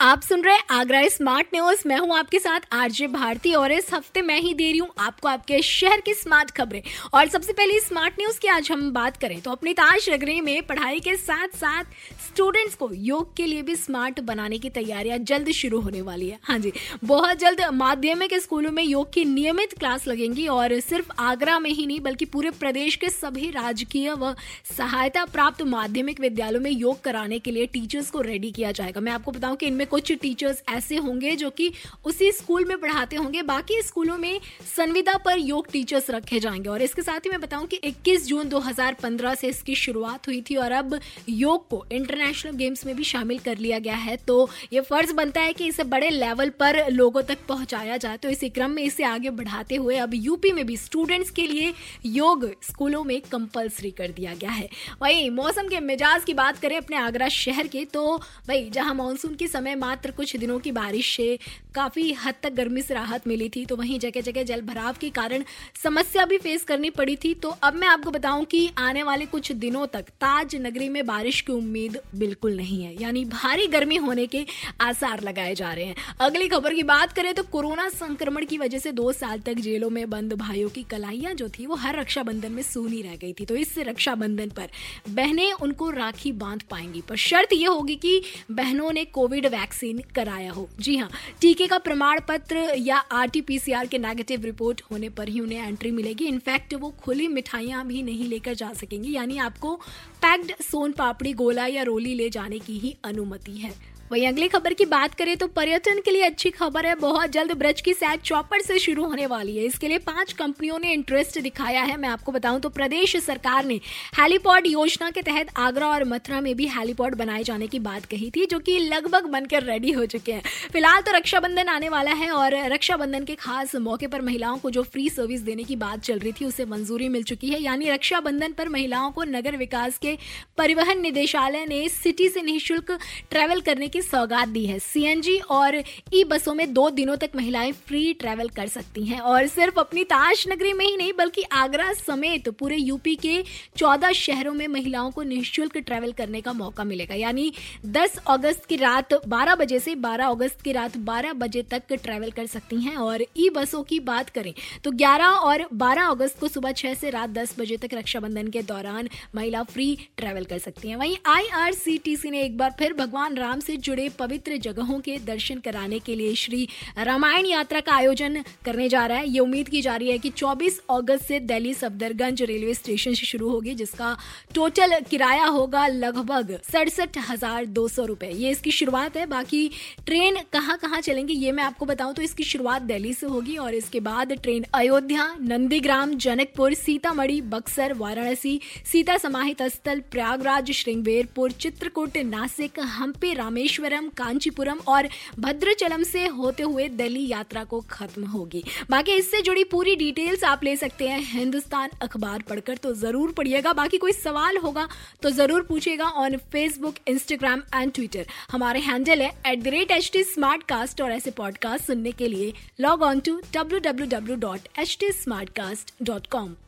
आप सुन रहे आगरा स्मार्ट न्यूज़। मैं हूँ आपके साथ आरजे भारती और इस हफ़्ते मैं ही दे रही हूँ आपको आपके शहर की स्मार्ट खबरें। और सबसे पहले स्मार्ट न्यूज़ की आज हम बात करें तो अपनी ताज नगरी में पढ़ाई के साथ साथ स्टूडेंट्स को योग के लिए भी स्मार्ट बनाने की तैयारियाँ जल्द शुरू होने वाली है। हाँ जी, बहुत जल्द माध्यमिक स्कूलों में योग की नियमित क्लास लगेंगी और सिर्फ़ आगरा में ही नहीं, बल्कि पूरे प्रदेश के सभी राजकीय व सहायता प्राप्त माध्यमिक विद्यालयों में योग कराने के लिए टीचर्स को रेडी किया जाएगा। मैं आपको बताऊँ कि इनमें कुछ टीचर्स ऐसे होंगे जो कि उसी स्कूल में पढ़ाते होंगे। बाकी स्कूलों में संविदा पर योग टीचर्स रखे जाएँगे। और इसके साथ ही मैं बताऊँ कि 21 जून 2015 से इसकी शुरुआत हुई थी और अब योग को इंटरनेशनल गेम्स में भी शामिल कर लिया गया है। तो ये फ़र्ज़ बनता है कि इसे बड़े लेवल पर लोगों तक पहुँचाया जाए। तो इसी क्रम में इसे आगे बढ़ाते हुए अब यूपी में भी स्टूडेंट्स के लिए योग स्कूलों में कंपलसरी कर दिया गया है। वही मौसम के मिजाज की बात करें अपने आगरा शहर के तो भाई जहाँ मानसून के समय मात्र कुछ दिनों की बारिश से काफ़ी हद तक गर्मी से राहत मिली थी तो वहीं जगह जगह जल भराव के कारण समस्या भी फेस करनी पड़ी थी। तो अब मैं आपको बताऊँ कि आने वाले कुछ दिनों तक ताज नगरी में बारिश की उम्मीद बिल्कुल नहीं है, यानी भारी गर्मी होने के आसार लगाए जा रहे हैं। अगली खबर की बात करें तो कोरोना संक्रमण की वजह से दो साल तक जेलों में बंद भाइयों की कलाइयाँ जो थी, वो हर रक्षाबंधन में सूनी रह गई थी तो इस रक्षाबंधन पर बहनें उनको राखी बाँध पाएँगी। पर शर्त यह होगी कि बहनों ने कोविड वैक्सीन कराया हो। जी हाँ टीके का प्रमाण पत्र या आरटीपीसीआर के नेगेटिव रिपोर्ट होने पर ही उन्हें एंट्री मिलेगी। इनफैक्ट वो खुली मिठाइयाँ भी नहीं लेकर जा सकेंगी। यानी आपको पैक्ड सोन पापड़ी, गोला या रोली ले जाने की ही अनुमति है। वहीं अगली खबर की बात करें तो पर्यटन के लिए अच्छी खबर है। बहुत जल्द ब्रज की सैर चौपर से शुरू होने वाली है। इसके लिए पाँच कंपनियों ने इंटरेस्ट दिखाया है। मैं आपको बताऊँ तो प्रदेश सरकार ने हेलीपॉड योजना के तहत आगरा और मथुरा में भी हेलीपॉड बनाए जाने की बात कही थी, जो कि लगभग बनकर रेडी हो चुके हैं। फ़िलहाल तो रक्षाबंधन आने वाला है और रक्षाबंधन के खास मौके पर महिलाओं को जो फ्री सर्विस देने की बात चल रही थी, उसे मंजूरी मिल चुकी है। यानी रक्षाबंधन पर महिलाओं को नगर विकास के परिवहन निदेशालय ने सिटी से निःशुल्क ट्रेवल करने की की सौगात दी है। सीएनजी और ई बसों में दो दिनों तक महिलाएँ फ्री ट्रैवल कर सकती हैं और सिर्फ़ अपनी ताश नगरी में ही नहीं, बल्कि आगरा समेत पूरे यूपी के चौदह शहरों में महिलाओं को निःशुल्क ट्रैवल करने का मौका मिलेगा। यानी 10 अगस्त की रात 12 बजे से 12 अगस्त की रात 12 बजे तक ट्रैवल कर सकती हैं और ई बसों की बात करें तो 11 और 12 अगस्त को सुबह छह से रात 10 बजे तक रक्षाबंधन के दौरान महिला फ्री ट्रैवल कर सकती हैं। वहीं आईआरसीटीसी ने एक बार फिर भगवान राम से जुड़े पवित्र जगहों के दर्शन कराने के लिए श्री रामायण यात्रा का आयोजन करने जा रहा है। ये उम्मीद की जा रही है कि 24 अगस्त से दिल्ली सफदरगंज रेलवे स्टेशन से शुरू होगी, जिसका टोटल किराया होगा लगभग सड़सठ हज़ार दो सौ रुपए। ये इसकी शुरुआत है। बाकी ट्रेन कहाँ कहाँ चलेंगी, ये मैं आपको बताऊँ तो इसकी शुरुआत दिल्ली से होगी और इसके बाद ट्रेन अयोध्या, नंदीग्राम, जनकपुर, सीतामढ़ी, बक्सर, वाराणसी, सीता समाहित स्थल, प्रयागराज श्रृंगवेरपुर चित्रकूट, नासिक, हम्पी, रामेश्वर रामेश्वरम कांचीपुरम और भद्रचलम से होते हुए दिल्ली यात्रा को खत्म होगी। बाकी इससे जुड़ी पूरी डिटेल्स आप ले सकते हैं हिंदुस्तान अखबार पढ़कर तो ज़रूर पढ़िएगा। बाकी कोई सवाल होगा तो ज़रूर पूछेगा on Facebook Instagram and Twitter हमारे हैंडल है at the rate H T smartcast और ऐसे पॉडकास्ट सुनने के लिए log on to W W W dot H T smartcast dot com